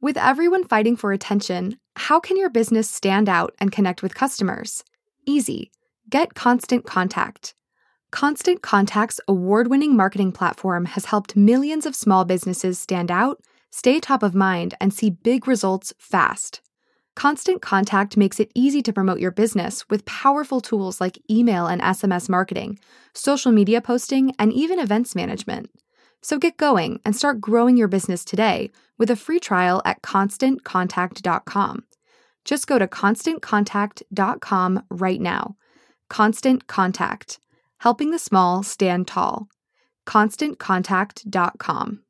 With everyone fighting for attention, how can your business stand out and connect with customers? Easy. Get Constant Contact. Constant Contact's award winning marketing platform has helped millions of small businesses stand out, stay top of mind, and see big results fast. Constant Contact makes it easy to promote your business with powerful tools like email and SMS marketing, social media posting, and even events management. So get going and start growing your business today with a free trial at constantcontact.com. Just go to constantcontact.com right now. Constant Contact, helping the small stand tall. ConstantContact.com.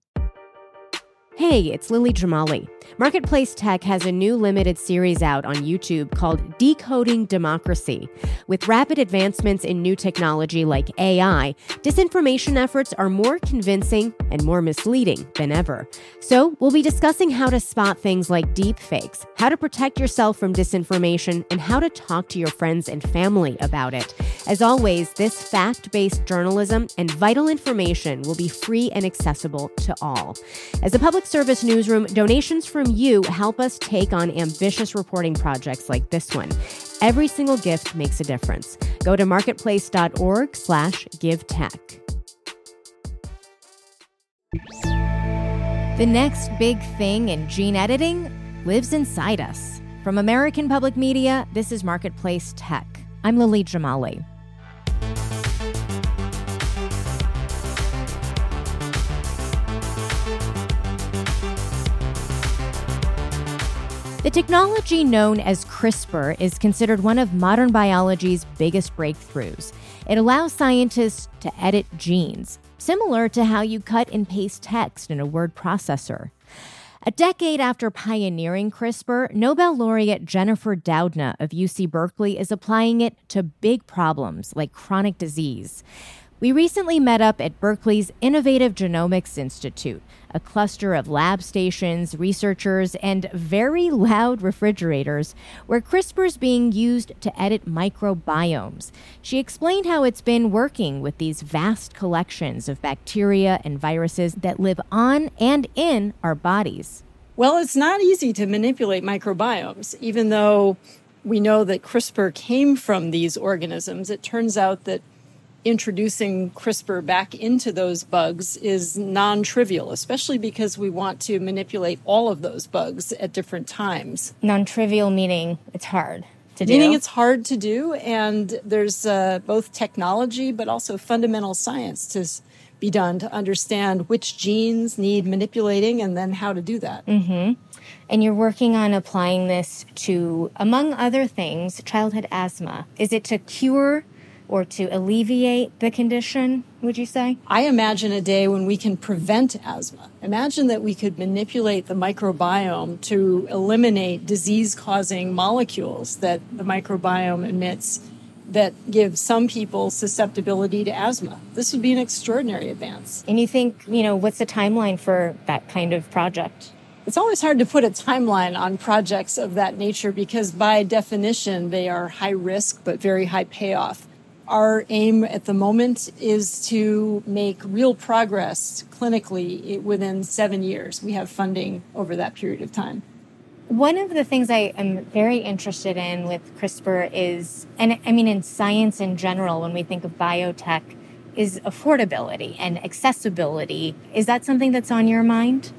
Hey, it's Lily Jamali. Marketplace Tech has a new limited series out on YouTube called Decoding Democracy. With rapid advancements in new technology like AI, disinformation efforts are more convincing and more misleading than ever. So, we'll be discussing how to spot things like deepfakes, how to protect yourself from disinformation, and how to talk to your friends and family about it. As always, this fact based journalism and vital information will be free and accessible to all. As a public service newsroom, donations from you help us take on ambitious reporting projects like this one. Every single gift makes a difference. Go to marketplace.org slash give tech. The next big thing in gene editing lives inside us. From American Public Media, this is Marketplace Tech. I'm Lily Jamali. The technology known as CRISPR is considered one of modern biology's biggest breakthroughs. It allows scientists to edit genes, similar to how you cut and paste text in a word processor. A decade after pioneering CRISPR, Nobel laureate Jennifer Doudna of UC Berkeley is applying it to big problems like chronic disease. We recently met up at Berkeley's Innovative Genomics Institute, a cluster of lab stations, researchers, and very loud refrigerators where CRISPR is being used to edit microbiomes. She explained how it's been working with these vast collections of bacteria and viruses that live on and in our bodies. Well, it's not easy to manipulate microbiomes, even though we know that CRISPR came from these organisms. It turns out that introducing CRISPR back into those bugs is non trivial, especially because we want to manipulate all of those bugs at different times. Non trivial meaning it's hard. To do. Meaning it's hard to do, and there's uh, both technology but also fundamental science to be done to understand which genes need manipulating and then how to do that. Mm-hmm. And you're working on applying this to, among other things, childhood asthma. Is it to cure or to alleviate the condition, would you say? I imagine a day when we can prevent asthma. Imagine that we could manipulate the microbiome to eliminate disease causing molecules that the microbiome emits that give some people susceptibility to asthma. This would be an extraordinary advance. And you think, you know, what's the timeline for that kind of project? It's always hard to put a timeline on projects of that nature because, by definition, they are high risk but very high payoff. Our aim at the moment is to make real progress clinically within seven years. We have funding over that period of time. One of the things I am very interested in with CRISPR is, and I mean in science in general, when we think of biotech, is affordability and accessibility. Is that something that's on your mind?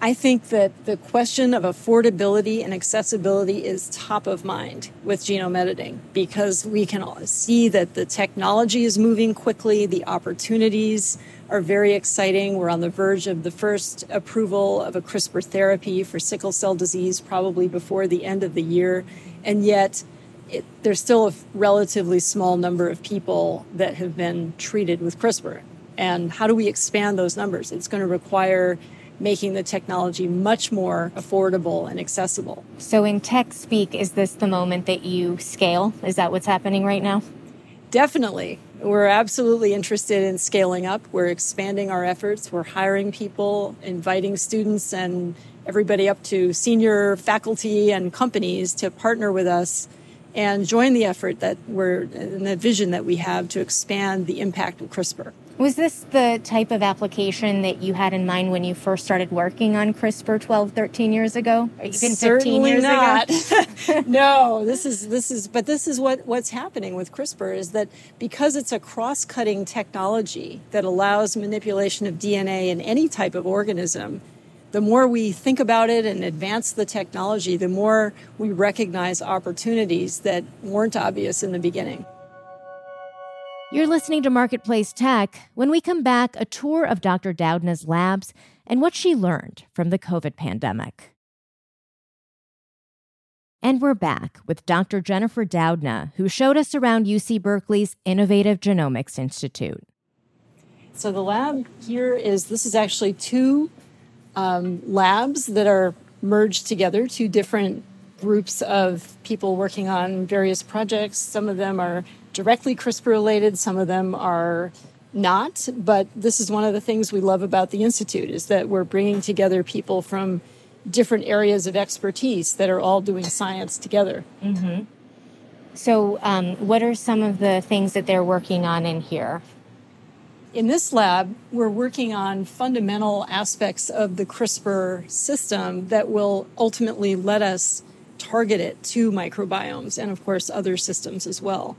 I think that the question of affordability and accessibility is top of mind with genome editing because we can see that the technology is moving quickly, the opportunities are very exciting. We're on the verge of the first approval of a CRISPR therapy for sickle cell disease, probably before the end of the year. And yet, it, there's still a relatively small number of people that have been treated with CRISPR. And how do we expand those numbers? It's going to require making the technology much more affordable and accessible. So, in tech speak, is this the moment that you scale? Is that what's happening right now? Definitely. We're absolutely interested in scaling up. We're expanding our efforts. We're hiring people, inviting students and everybody up to senior faculty and companies to partner with us and join the effort that we're in the vision that we have to expand the impact of CRISPR. Was this the type of application that you had in mind when you first started working on CRISPR 12, 13 years ago? Or even Certainly 15 years not. ago? no, this is this is but this is what what's happening with CRISPR is that because it's a cross-cutting technology that allows manipulation of DNA in any type of organism, the more we think about it and advance the technology, the more we recognize opportunities that weren't obvious in the beginning. You're listening to Marketplace Tech. When we come back, a tour of Dr. Doudna's labs and what she learned from the COVID pandemic. And we're back with Dr. Jennifer Doudna, who showed us around UC Berkeley's Innovative Genomics Institute. So the lab here is this is actually two um, labs that are merged together, two different groups of people working on various projects. Some of them are directly CRISPR related, some of them are not. But this is one of the things we love about the Institute is that we're bringing together people from different areas of expertise that are all doing science together. Mm-hmm. So, um, what are some of the things that they're working on in here? In this lab, we're working on fundamental aspects of the CRISPR system that will ultimately let us target it to microbiomes and, of course, other systems as well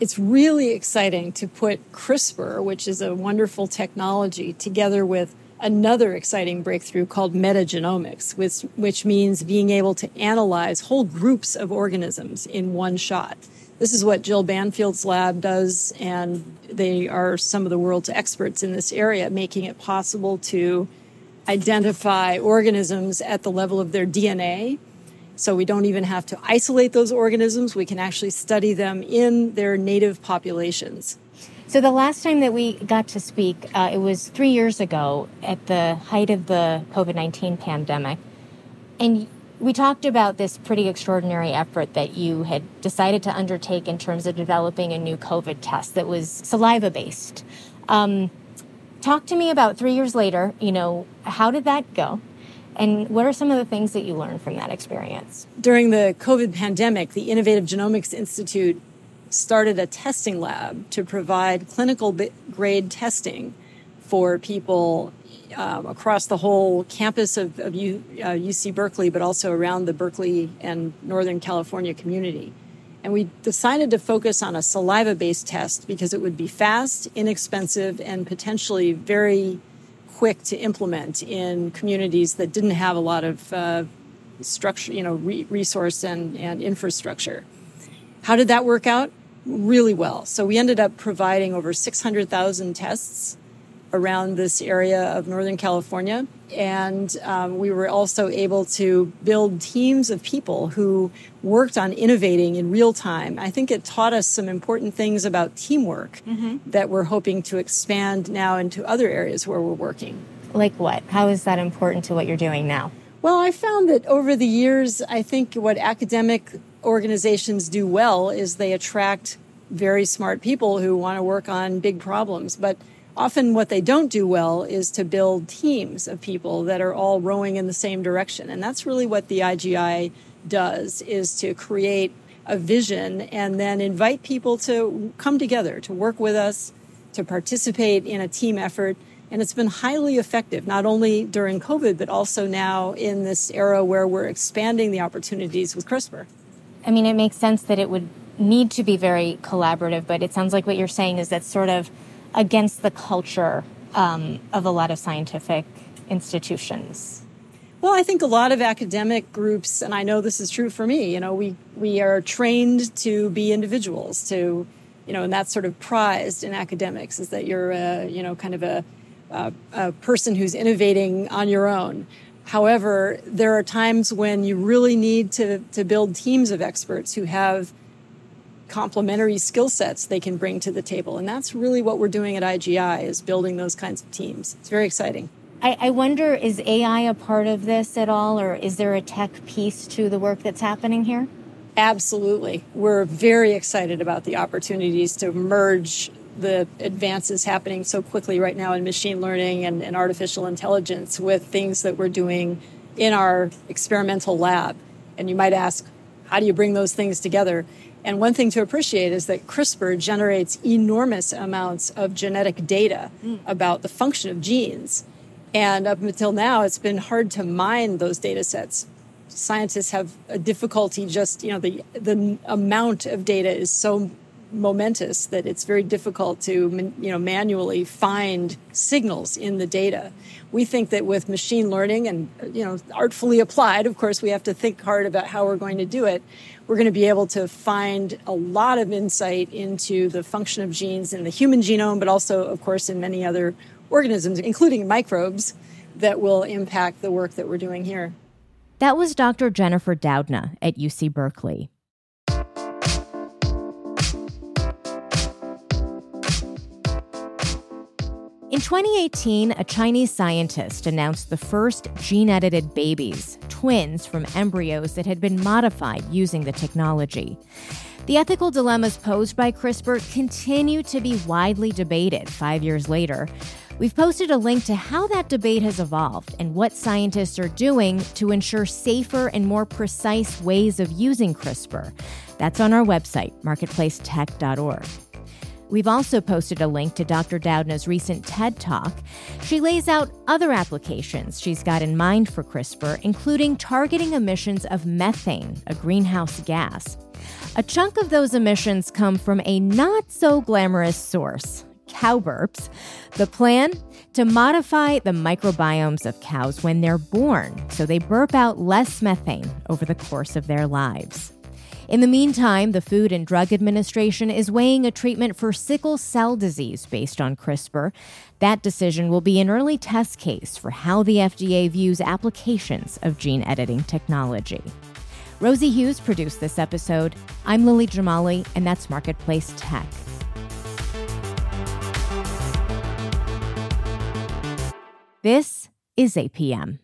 it's really exciting to put CRISPR, which is a wonderful technology, together with another exciting breakthrough called metagenomics, which, which means being able to analyze whole groups of organisms in one shot. This is what Jill Banfield's lab does, and they are some of the world's experts in this area, making it possible to identify organisms at the level of their DNA so we don't even have to isolate those organisms. We can actually study them in their native populations. So the last time that we got to speak, uh, it was three years ago at the height of the COVID 19 pandemic. And we talked about this pretty extraordinary effort that you had decided to undertake in terms of developing a new COVID test that was saliva based. Um, talk to me about three years later, you know, how did that go? And what are some of the things that you learned from that experience? During the COVID pandemic, the Innovative Genomics Institute started a testing lab to provide clinical grade testing for people um, across the whole campus of, of U, uh, UC Berkeley, but also around the Berkeley and Northern California community. And we decided to focus on a saliva based test because it would be fast, inexpensive, and potentially very quick to implement in communities that didn't have a lot of uh, structure, you know, re- resource and, and infrastructure. How did that work out? Really well. So we ended up providing over 600,000 tests around this area of Northern California. And um, we were also able to build teams of people who worked on innovating in real time. I think it taught us some important things about teamwork mm-hmm. that we're hoping to expand now into other areas where we're working. Like what? How is that important to what you're doing now? Well, I found that over the years, I think what academic organizations do well is they attract very smart people who want to work on big problems. But often what they don't do well is to build teams of people that are all rowing in the same direction. And that's really what the IGI does is to create a vision and then invite people to come together to work with us to participate in a team effort. And it's been highly effective not only during covid but also now in this era where we're expanding the opportunities with CRISPR. I mean it makes sense that it would need to be very collaborative but it sounds like what you're saying is that sort of against the culture um, of a lot of scientific institutions? Well, I think a lot of academic groups, and I know this is true for me, you know, we, we are trained to be individuals, to, you know, and that's sort of prized in academics is that you're, a, you know, kind of a, a, a person who's innovating on your own. However, there are times when you really need to, to build teams of experts who have complementary skill sets they can bring to the table. And that's really what we're doing at IGI is building those kinds of teams. It's very exciting. I, I wonder, is AI a part of this at all, or is there a tech piece to the work that's happening here? Absolutely. We're very excited about the opportunities to merge the advances happening so quickly right now in machine learning and, and artificial intelligence with things that we're doing in our experimental lab. And you might ask, how do you bring those things together? And one thing to appreciate is that CRISPR generates enormous amounts of genetic data mm. about the function of genes. And up until now, it's been hard to mine those data sets. Scientists have a difficulty just, you know, the, the amount of data is so momentous that it's very difficult to you know manually find signals in the data. We think that with machine learning and you know artfully applied, of course, we have to think hard about how we're going to do it. We're going to be able to find a lot of insight into the function of genes in the human genome, but also, of course, in many other organisms, including microbes, that will impact the work that we're doing here. That was Dr. Jennifer Doudna at UC Berkeley. In 2018, a Chinese scientist announced the first gene edited babies, twins from embryos that had been modified using the technology. The ethical dilemmas posed by CRISPR continue to be widely debated five years later. We've posted a link to how that debate has evolved and what scientists are doing to ensure safer and more precise ways of using CRISPR. That's on our website, marketplacetech.org. We've also posted a link to Dr. Doudna's recent TED Talk. She lays out other applications she's got in mind for CRISPR, including targeting emissions of methane, a greenhouse gas. A chunk of those emissions come from a not so glamorous source cow burps. The plan? To modify the microbiomes of cows when they're born so they burp out less methane over the course of their lives. In the meantime, the Food and Drug Administration is weighing a treatment for sickle cell disease based on CRISPR. That decision will be an early test case for how the FDA views applications of gene editing technology. Rosie Hughes produced this episode. I'm Lily Jamali, and that's Marketplace Tech. This is APM.